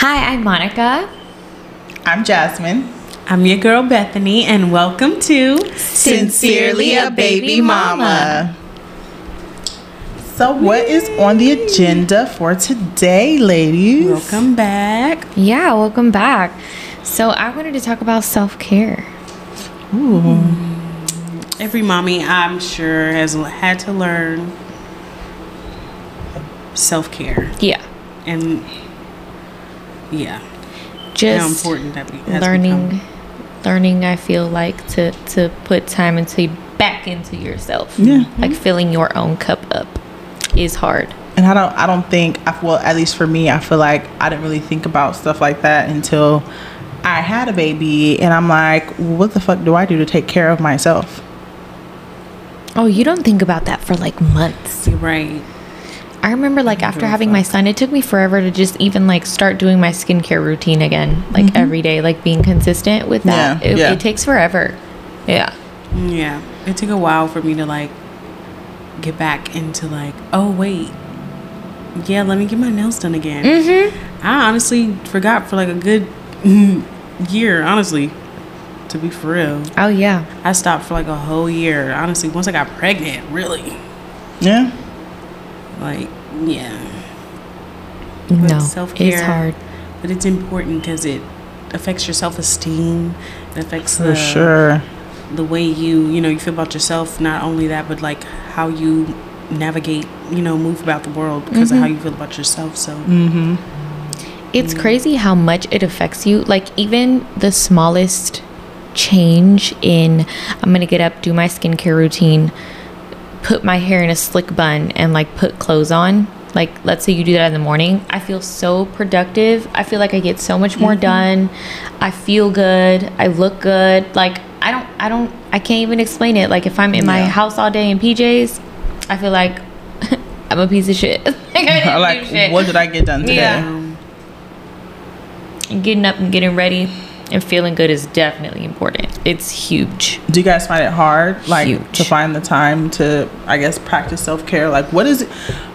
Hi, I'm Monica. I'm Jasmine. I'm your girl Bethany, and welcome to Sincerely a Baby Mama. So, what is on the agenda for today, ladies? Welcome back. Yeah, welcome back. So, I wanted to talk about self care. Hmm. Every mommy, I'm sure, has had to learn self care, Yeah, and yeah, how just important that be, learning, become. learning. I feel like to to put time into back into yourself. Yeah. like mm-hmm. filling your own cup up is hard. And I don't, I don't think, I- well, at least for me, I feel like I didn't really think about stuff like that until I had a baby, and I'm like, what the fuck do I do to take care of myself? Oh, you don't think about that for like months. You're right. I remember like after having my son, it took me forever to just even like start doing my skincare routine again, like every day, like being consistent with that. Yeah, it, yeah. it takes forever. Yeah. Yeah, it took a while for me to like get back into like, oh wait, yeah, let me get my nails done again. Mm-hmm. I honestly forgot for like a good year, honestly. To be for real, Oh yeah. I stopped for like a whole year. Honestly, once I got pregnant, really, Yeah. Like yeah. No, self-care. it's hard. But it's important because it affects your self esteem. It affects For the sure. the way you you know you feel about yourself. Not only that, but like how you navigate, you know, move about the world because of how you feel about yourself. So Mm-hmm. It's crazy how much it affects you. Like even the smallest change in I'm gonna get up, do my skincare routine, put my hair in a slick bun and like put clothes on. Like let's say you do that in the morning. I feel so productive. I feel like I get so much more mm-hmm. done. I feel good. I look good. Like I don't I don't I can't even explain it. Like if I'm in my Yeah. house all day in PJs, I feel like I'm a piece of shit. like I like, shit what did I get done today? Yeah. getting up and getting ready and feeling good is definitely important. It's huge. Do you guys find it hard, like, Huge. to find the time to, I guess, practice self care? Like, what is it?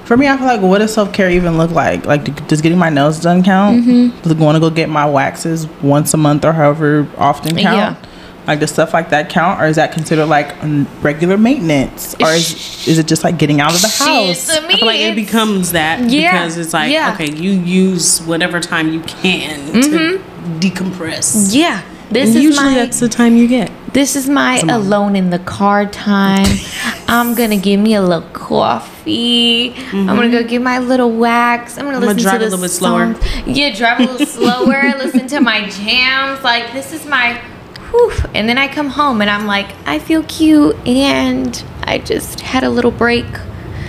For me, I feel like, what does self care even look like? Like, do- does getting my nails done count? Mm-hmm. Does going to go get my waxes once a month or however often count? Yeah. Like, does stuff like that count, or is that considered like regular maintenance, or is is it just like getting out of the house? Shit, me, I feel like it becomes that Yeah, because it's like yeah. okay, you use whatever time you can to decompress. Yeah. This And is usually my that's the time you get. this is my Come alone in the car time. I'm gonna give me a little coffee. I'm gonna go get my little wax. I'm gonna Mm-hmm. I'm listen gonna drive to a the little bit slower. Yeah, drive a little slower. Listen to my jams. Like this is my, whew. and then I come home and I'm like, I feel cute and I just had a little break.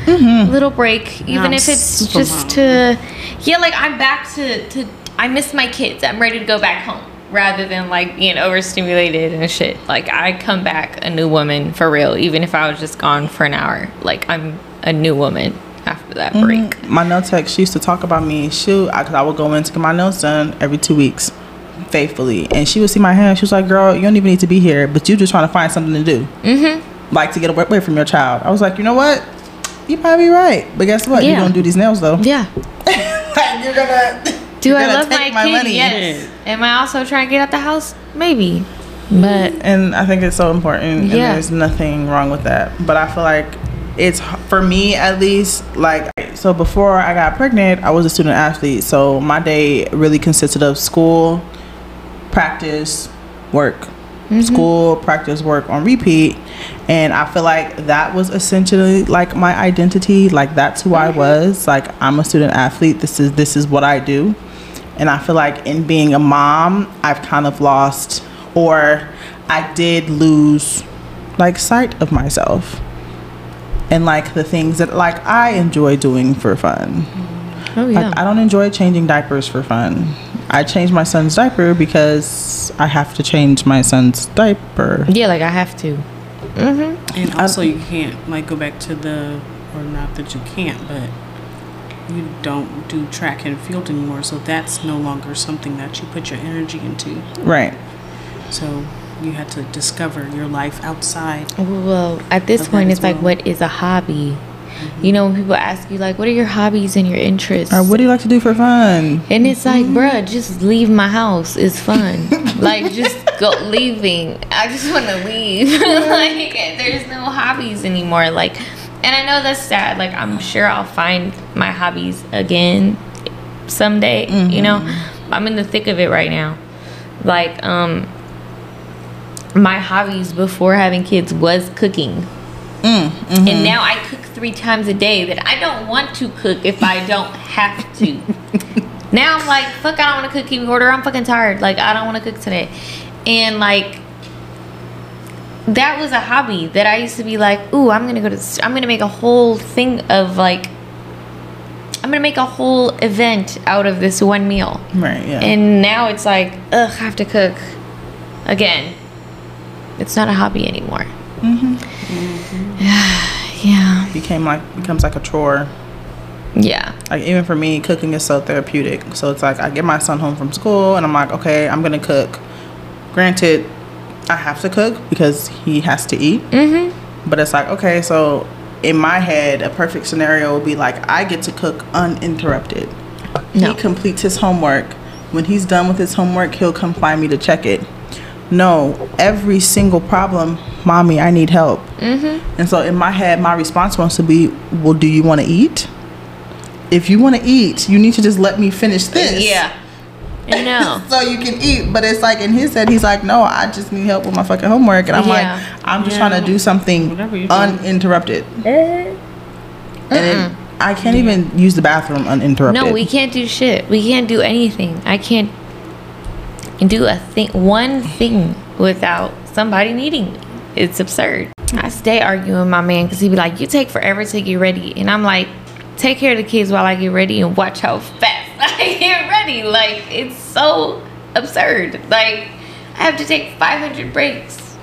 Little break, even I'm if it's just mom. to, yeah, like I'm back to to. I miss my kids. I'm ready to go back home rather than like being overstimulated and shit. Like I come back a new woman for real, even if I was just gone for an hour. Like I'm a new woman after that break. My nail tech, she used to talk about me. Shoot, I, cause I would go in to get my nails done every two weeks, faithfully, and she would see my hand. She was like, "Girl, you don't even need to be here, but you just trying to find something to do, mm-hmm. like to get away from your child." I was like, "You know what? You probably right, but guess what? You're Yeah. gonna do these nails though. Yeah. you're gonna." Do you're I gonna love my, take kid? money. Yes. Am I also trying to get out the house? Maybe. But and I think it's so important. And Yeah. there's nothing wrong with that. But I feel like it's for me at least. Like so, before I got pregnant, I was a student athlete. So my day really consisted of school, practice, work, mm-hmm. school, practice, work on repeat. And I feel like that was essentially like my identity. Like that's who I mm-hmm. was. Like I'm a student athlete. This is this is what I do. And I feel like in being a mom, I've kind of lost or I did lose like sight of myself and like the things that like I enjoy doing for fun. oh yeah. Like I don't enjoy changing diapers for fun. I change my son's diaper because I have to change my son's diaper. yeah, like I have to. Mm-hmm. And also, you can't like go back to the, or not that you can't, but you don't do track and field anymore. So that's no longer something that you put your energy into. Right. So you had to discover your life outside. Well, at this point, as it's like, what is a hobby? you mm-hmm. know, when people ask you like, "What are your hobbies and your interests?" Or what do you like to do for fun? And it's like, mm-hmm. bruh, just leave my house. It's fun. like, just go leaving. I just want to leave. like, there's no hobbies anymore. Like, and I know that's sad. Like, I'm sure I'll find my hobbies again someday. You know, mm-hmm. I'm in the thick of it right now. Like, um, my hobbies before having kids was cooking. Mm, mm-hmm. And now I cook three times a day that I don't want to cook if I don't have to. now I'm like, fuck, I don't want to cook. Keep me order. I'm fucking tired. Like, I don't want to cook today. And like, that was a hobby that I used to be like, ooh, I'm gonna go to. I'm gonna make a whole thing of like. I'm gonna make a whole event out of this one meal. Right. Yeah. And now it's like, ugh, I have to cook again. It's not a hobby anymore. Mhm. Yeah. Yeah. Became like becomes like a chore. Yeah. Like even for me, cooking is so therapeutic. So it's like I get my son home from school and I'm like, okay, I'm gonna cook. Granted, I have to cook because he has to eat. Mm-hmm. But it's like, okay, so in my head, a perfect scenario would be like I get to cook uninterrupted. No. He completes his homework. When he's done with his homework, he'll come find me to check it. No, every single problem, mommy, I need help. Mm-hmm. And so in my head, my response wants to be, well, do you want to eat? If you want to eat, you need to just let me finish this. Yeah. No. so you can eat. But it's like in his head, he's like, no, I just need help with my fucking homework. And I'm Yeah. like, I'm just Yeah. trying to do something Whatever you're uninterrupted. Eh. And it, I can't even use the bathroom uninterrupted. No, we can't do shit. We can't do anything. I can't do a thing, one thing without somebody needing me. It's absurd. I stay arguing with my man because he'd be like, "You take forever to get ready," and I'm like, "Take care of the kids while I get ready and watch how fast Ready." Like it's so absurd. Like I have to take 500 breaks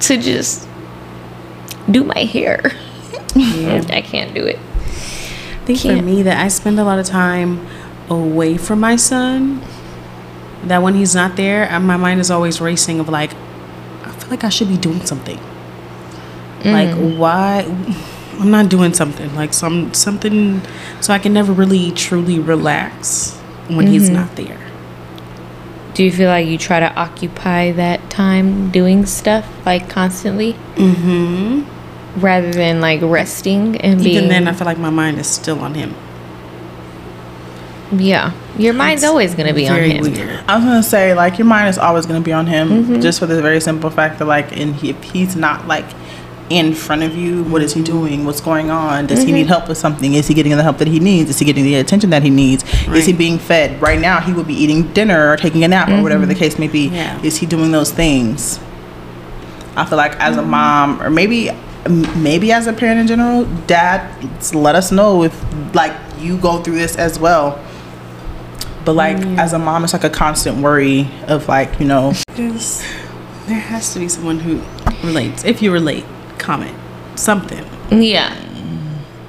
to just do my hair. I can't do it. I think for Can't. me that I spend a lot of time away from my son. That when he's not there, uh, my mind is always racing of like, I feel like I should be doing something. Like why I'm not doing something like some something so I can never really truly relax when he's not there. Do you feel like you try to occupy that time doing stuff like constantly Mm-hmm. rather than like resting and being? Even then, I feel like my mind is still on him. yeah, your mind's It's always gonna be on him. weird. I was gonna say like your mind is always gonna be on him, Mm-hmm. just for the very simple fact that like, and he, if he's not like in front of you, what is he doing? What's going on? Does he Mm-hmm. need help with something? Is he getting the help that he needs? Is he getting the attention that he needs? Is he being fed? Right now, he would be eating dinner or taking a nap or whatever Mm-hmm. the case may be. Yeah. Is he doing those things? I feel like as a Mm-hmm. mom, or maybe maybe as a parent in general, dad, let us know if like you go through this as well. But like as a mom, it's like a constant worry of like you know there has to be someone who relates. If you relate, comment something, Yeah,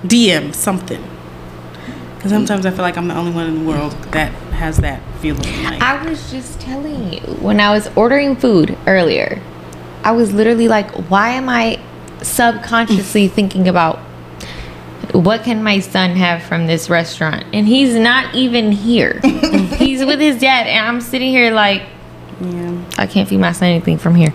DM something. Because sometimes I feel like I'm the only one in the world that has that feeling. Like, I was just telling you when I was ordering food earlier, I was literally like, why am I subconsciously thinking about what can my son have from this restaurant? And he's not even here. he's with his dad, and I'm sitting here like, yeah. I can't feed my son anything from here.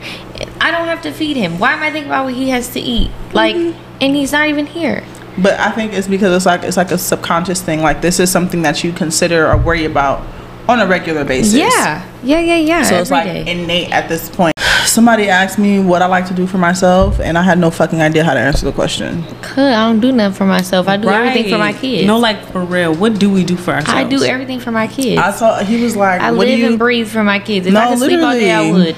I don't have to feed him. Why am I thinking about what he has to eat? Like, mm-hmm. and he's not even here. But I think it's because it's like it's like a subconscious thing. Like this is something that you consider or worry about on a regular basis. Yeah, yeah, yeah, yeah. So it's like every day. innate at this point. Somebody asked me what I like to do for myself, and I had no fucking idea how to answer the question. Cause I don't do nothing for myself. I do everything for my kids. No, like for real. What do we do for ourselves? I do everything for my kids. I saw he was like, I "What do live you?" and breathe for my kids. If No, I could sleep all day, I would.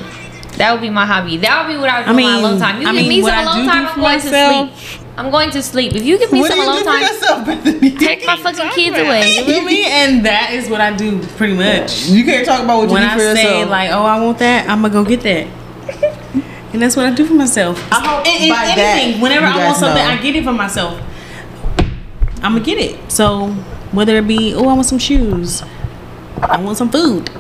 That would be my hobby. That would be what I would do I on my mean- alone time. You I give mean, me some alone time, I'm for going myself- to sleep. I'm going to sleep. If you give me what do some you alone do time, yourself, take my fucking kids away. You feel me? And that is what I do pretty much. You can't talk about what you When do I for say yourself. like, oh, I want that, I'm gonna go get that. and that's what I do for myself. I hope And- and by that anything, whenever I want something, know. I get it for myself. I'm gonna get it. So whether it be, oh, I want some shoes. I want some food.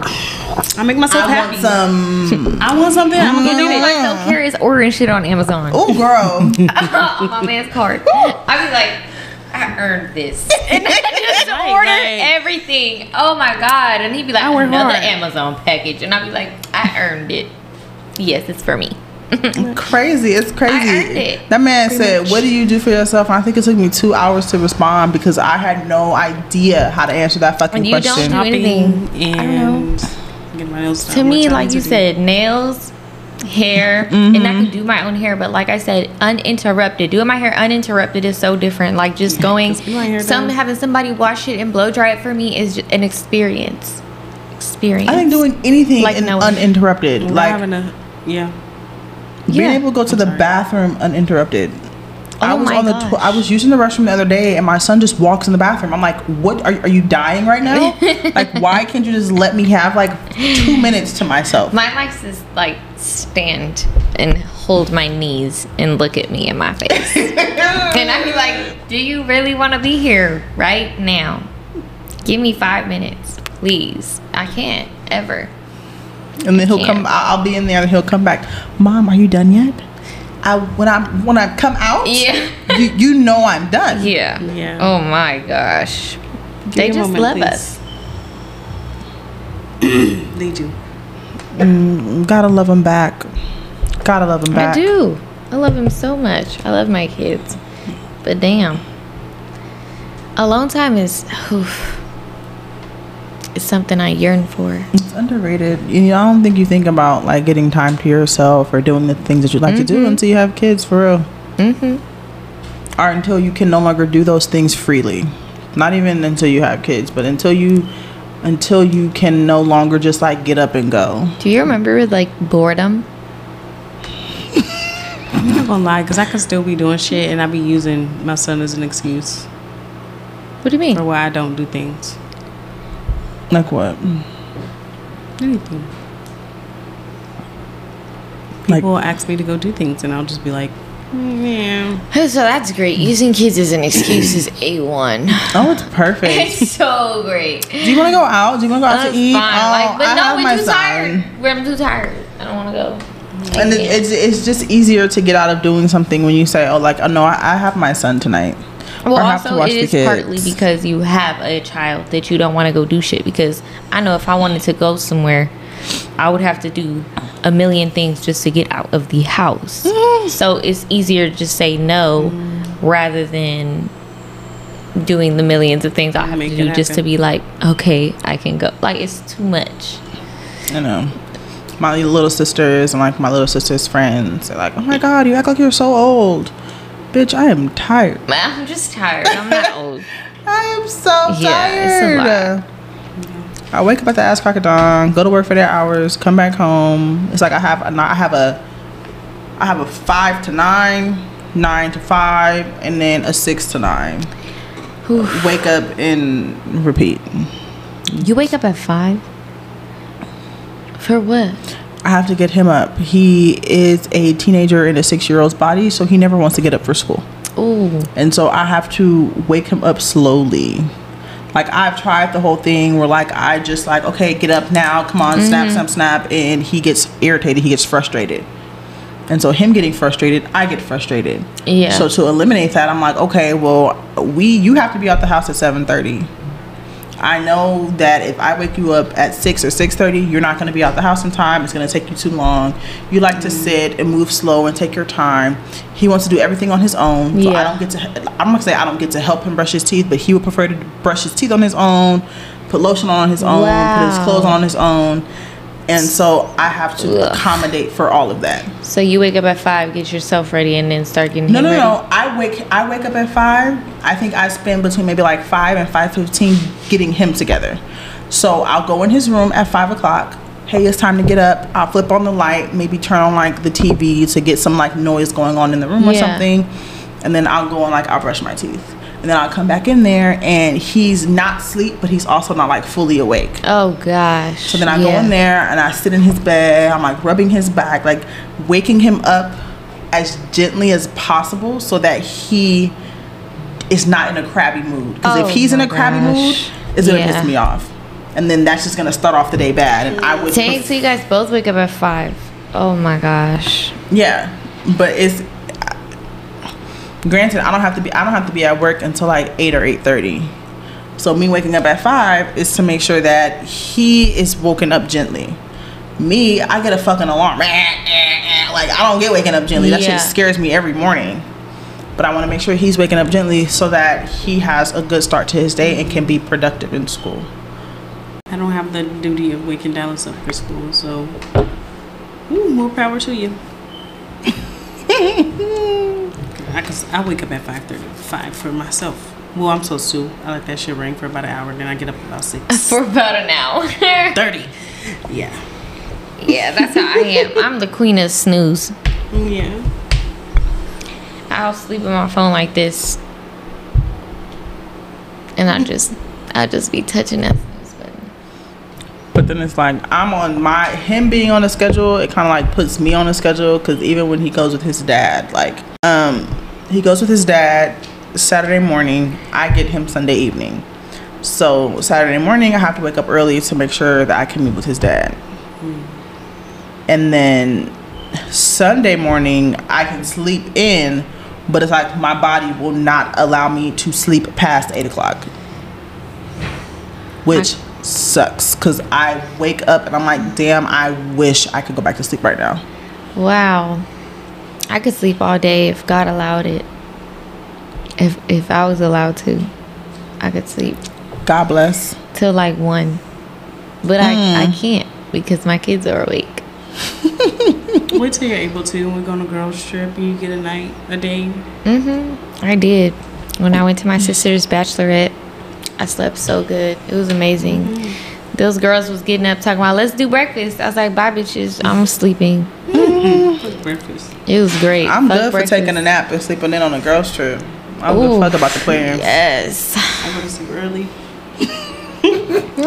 I make myself I happy. want some. I want something. I'm gonna You go know get what it. my self care is ordering shit on Amazon. Oh, girl. on my man's card. I be like, I earned this. And I just Right, order right. everything. Oh my god. And he'd be like, I work another hard. Amazon package. And I'd be like, I earned it. Yes, it's for me. crazy. It's crazy. I earned it. That man Pretty said, much. "What do you do for yourself?" And I think it took me two hours to respond because I had no idea how to answer that fucking And you don't question. do anything. I don't know. and get my nails done. To me, like talented you than said, nails, hair, and I mm-hmm. can do my own hair. But like I said, uninterrupted. Doing my hair uninterrupted is so different. Like just going, some done. having somebody wash it and blow dry it for me is ju- an experience. Experience. I think doing anything Like in- no- uninterrupted, We're like having a yeah. Being able to go to I'm the sorry. bathroom uninterrupted. Oh I Oh was my on the I was using the restroom the other day, and my son just walks in the bathroom. I'm like, "What? Are, are you dying right now? like, why can't you just let me have like two minutes to myself?" Mine likes to like stand and hold my knees and look at me in my face. and I'd be like, Do you really want to be here right now? Give me five minutes, please. I can't ever. And then he'll Yeah. come. I- I'll be in there, and he'll come back. Mom, are you done yet? I when I when I come out, Yeah. you you know I'm done. Yeah. Yeah. Oh my gosh. Give they just moment, love please. us. They do. Mm, gotta love them back. Gotta love them back. I do. I love him so much. I love my kids. But damn. Alone time is oof, it's something I yearn for. It's underrated. You know, I don't think you think about like getting time to yourself or doing the things that you like to do until you have kids for real, Mm-hmm. or until you can no longer do those things freely. Not even until you have kids, but until you until you can no longer just like get up and go. Do you remember with like boredom? I'm not gonna lie, cause I could still be doing shit, and I be using my son as an excuse What do you mean? for why I don't do things. Like what? Anything. Like- People will ask me to go do things, and I'll just be like, "Mm, "Yeah." So that's great. Using kids as an excuse is A1. Oh, it's perfect. It's so great. do you want to go out? Do you want to go out That's to eat? fine. Oh, like, but I no, have we're too son. tired. We're I'm too tired. I don't want to go. And Yeah. it's it's just easier to get out of doing something when you say, "Oh, like, oh no, I, I have my son tonight." Well, also, it partly because you have a child that you don't want to go do shit. Because I know if I wanted to go somewhere, I would have to do a million things just to get out of the house. so it's easier to just say no rather than doing the millions of things I have Make to do just to be like, okay, I can go. Like it's too much. I know, my little sisters and like my little sister's friends, they're like, "Oh my god, you act like you're so old." Bitch, I am tired. I'm just tired. I'm not old. I am so Yeah, tired. I wake up at the ass crack of dawn, go to work for their hours, come back home. It's like I have a, I have a I have a five to nine, nine to five, and then a six to nine. Oof. Wake up and repeat. You wake up at five. For what? I have to get him up. He is a teenager in a six year old's body, so he never wants to get up for school. Ooh. And so I have to wake him up slowly. Like I've tried the whole thing where like I just like, okay, get up now, come on, snap, mm-hmm. snap, snap, and he gets irritated, he gets frustrated. And so him getting frustrated, I get frustrated. Yeah. So to eliminate that, I'm like, okay, well, we you have to be out the house at 7:30. I know that if I wake you up at six or six thirty, you're not going to be out the house in time. It's going to take you too long. You like to mm-hmm. sit and move slow and take your time. He wants to do everything on his own. So I don't get to. I'm going to say I don't get to help him brush his teeth, but he would prefer to brush his teeth on his own, put lotion on his own, put his clothes on his own, and so I have to Ugh. accommodate for all of that. So you wake up at five, get yourself ready, and then start getting No, no, ready? no. I wake I wake up at five. I think I spend between maybe like five and five fifteen getting him together. So I'll go in his room at five o'clock. Hey, it's time to get up. I'll flip on the light, maybe turn on like the TV to get some like noise going on in the room or something, and then I'll go and like I'll brush my teeth, and then I'll come back in there, and he's not asleep, but he's also not like fully awake. Oh gosh. So then I go in there and I sit in his bed. I'm like rubbing his back, like waking him up as gently as possible so that he is not in a crabby mood. Because Oh if he's in a crabby gosh. mood, it's gonna Yeah. piss me off. and then that's just gonna start off the day bad. And I would, Dang, so you guys both wake up at five. Oh my gosh. yeah, but it's granted I don't have to be I don't have to be at work until like eight or eight thirty. So me waking up at five is to make sure that he is woken up gently. Me, I get a fucking alarm. Like I don't get waking up gently. That Yeah. shit scares me every morning. But I want to make sure he's waking up gently so that he has a good start to his day and can be productive in school. I don't have the duty of waking Dallas up for school, so ooh, more power to you. I, cause I wake up at five thirty, five for myself. Well, I'm so Sue. I let that shit ring for about an hour, then I get up about six For about an hour. thirty. Yeah, yeah, that's how I am. I'm the queen of snooze. yeah. I'll sleep with my phone like this. And I just I'll just be touching that snooze button. But then it's like I'm on my him being on a schedule. It kind of like puts me on a schedule because even when he goes with his dad, like um, he goes with his dad Saturday morning. I get him Sunday evening. So Saturday morning, I have to wake up early to make sure that I can meet with his dad. Hmm. And then Sunday morning, I can sleep in, but it's like my body will not allow me to sleep past eight o'clock which sucks because I wake up and I'm like, damn, I wish I could go back to sleep right now. Wow. I could sleep all day if God allowed it. If if I was allowed to, I could sleep God bless. till like one. But I, I can't because my kids are awake. Wait till you're able to. When we go on a girls trip, you get a night, a day. Mm-hmm. I did. When I went to my sister's bachelorette, I slept so good. It was amazing. Those girls was getting up talking about let's do breakfast. I was like, bye bitches, I'm sleeping. Fuck breakfast. It was great. I'm Fuck good for taking a nap and sleeping in on a girls trip. I'm Ooh. good fuck about the plans. Yes. I go to sleep early.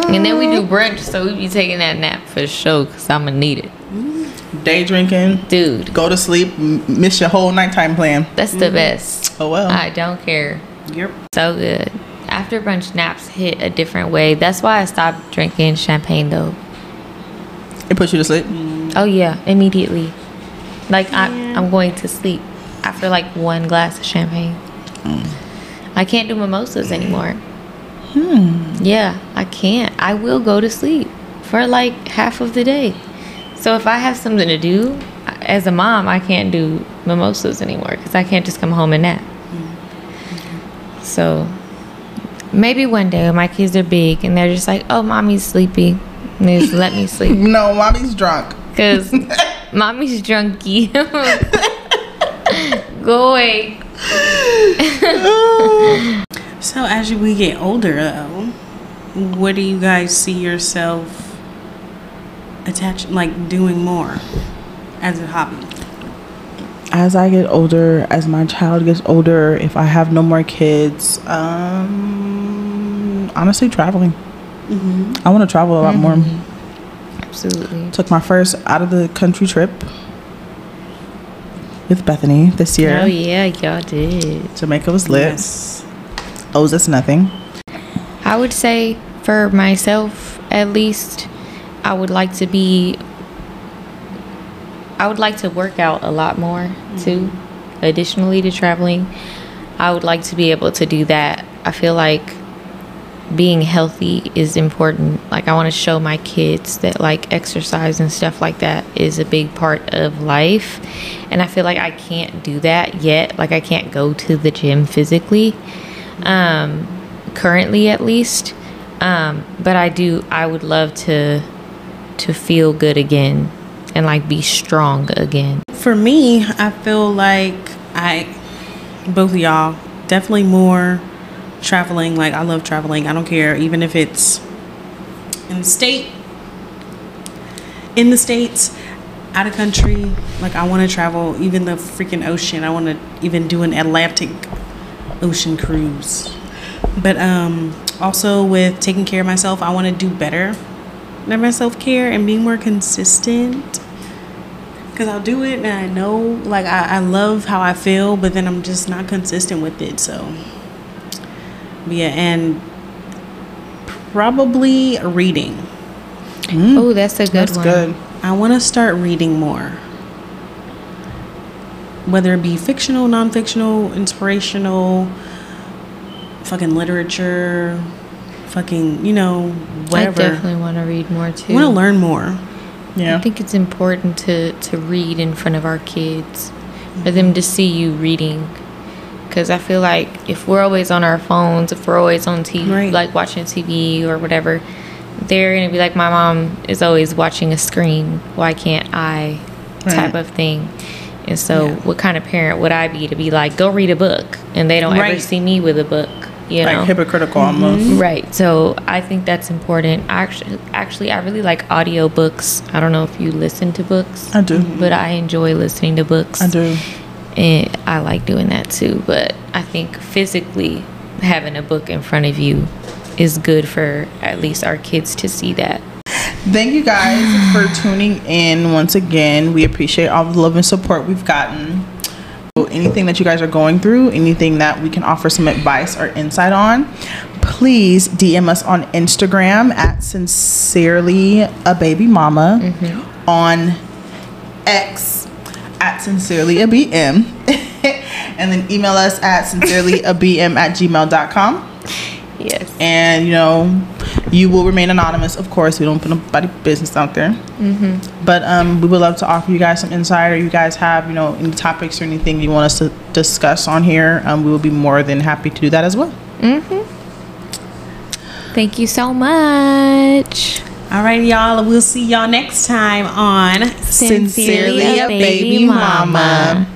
And then we do brunch, so we be taking that nap for sure, because I'm going to need it. Mm-hmm. Day drinking, Dude, go to sleep, m- miss your whole nighttime plan. that's the mm-hmm. best. Oh well. I don't care. Yep. So good. After brunch naps hit a different way. That's why I stopped drinking champagne, though. it puts you to sleep. Oh yeah, immediately. Like I, I'm going to sleep after like one glass of champagne. I can't do mimosas anymore. Hmm. Yeah, I can't. I will go to sleep for like half of the day. So if I have something to do, as a mom, I can't do mimosas anymore because I can't just come home and nap. So maybe one day when my kids are big and they're just like, "Oh, mommy's sleepy," they just let me sleep. No, mommy's drunk. Cause mommy's drunky. Go away. So as we get older, though, what do you guys see yourself attach like doing more as a hobby? As I get older, as my child gets older, if I have no more kids, um, honestly, traveling. Mm-hmm. I want to travel a lot more. Mm-hmm. Absolutely. Took my first out of the country trip with Bethany this year. Oh yeah, y'all did. Jamaica was lit. Yes. Owes us nothing. I would say for myself, at least, I would like to be. I would like to work out a lot more mm-hmm. too. Additionally to traveling, I would like to be able to do that. I feel like being healthy is important. Like I want to show my kids that like exercise and stuff like that is a big part of life. And I feel like I can't do that yet. Like I can't go to the gym physically. Um currently at least. Um but I do I would love to to feel good again and like be strong again. For me, I feel like I, both of y'all, definitely more traveling. Like I love traveling. I don't care, even if it's in the state, in the states, out of country. Like I want to travel, even the freaking ocean. I want to even do an Atlantic Ocean cruise. But um, also with taking care of myself, I want to do better my self care and being more consistent because I'll do it and I know like I, I love how I feel, but then I'm just not consistent with it. So, yeah, and probably reading. Mm. Oh, that's a good That's one. good. I want to start reading more. Whether it be fictional, non-fictional, inspirational, fucking literature, fucking, you know, whatever. I definitely want to read more too. I want to learn more. Yeah. I think it's important to to read in front of our kids, for them to see you reading. Because I feel like if we're always on our phones, if we're always on TV, Right. like watching TV or whatever, they're gonna be like, "My mom is always watching a screen. Why can't I?" Type of thing. And so, Yeah. what kind of parent would I be to be like, "Go read a book," and they don't ever see me with a book? You know, Like hypocritical mm-hmm. almost. Right. So I think that's important. Actually, actually, I really like audiobooks. I don't know if you listen to books. I do. But I enjoy listening to books. I do. And I like doing that too. But I think physically having a book in front of you is good for at least our kids to see that. Thank you guys for tuning in once again. We appreciate all the love and support we've gotten. Anything that you guys are going through, anything that we can offer some advice or insight on, please DM us on Instagram at sincerely a baby mama, mm-hmm. on X at sincerely a BM, and then email us at sincerely a BM at gmail.com Yes. and you know you will remain anonymous of course we don't put nobody business out there but um we would love to offer you guys some insight or you guys have you know any topics or anything you want us to discuss on here um we will be more than happy to do that as well Hmm. Thank you so much. All right, y'all. We'll see y'all next time on Sincerely a Baby Mama.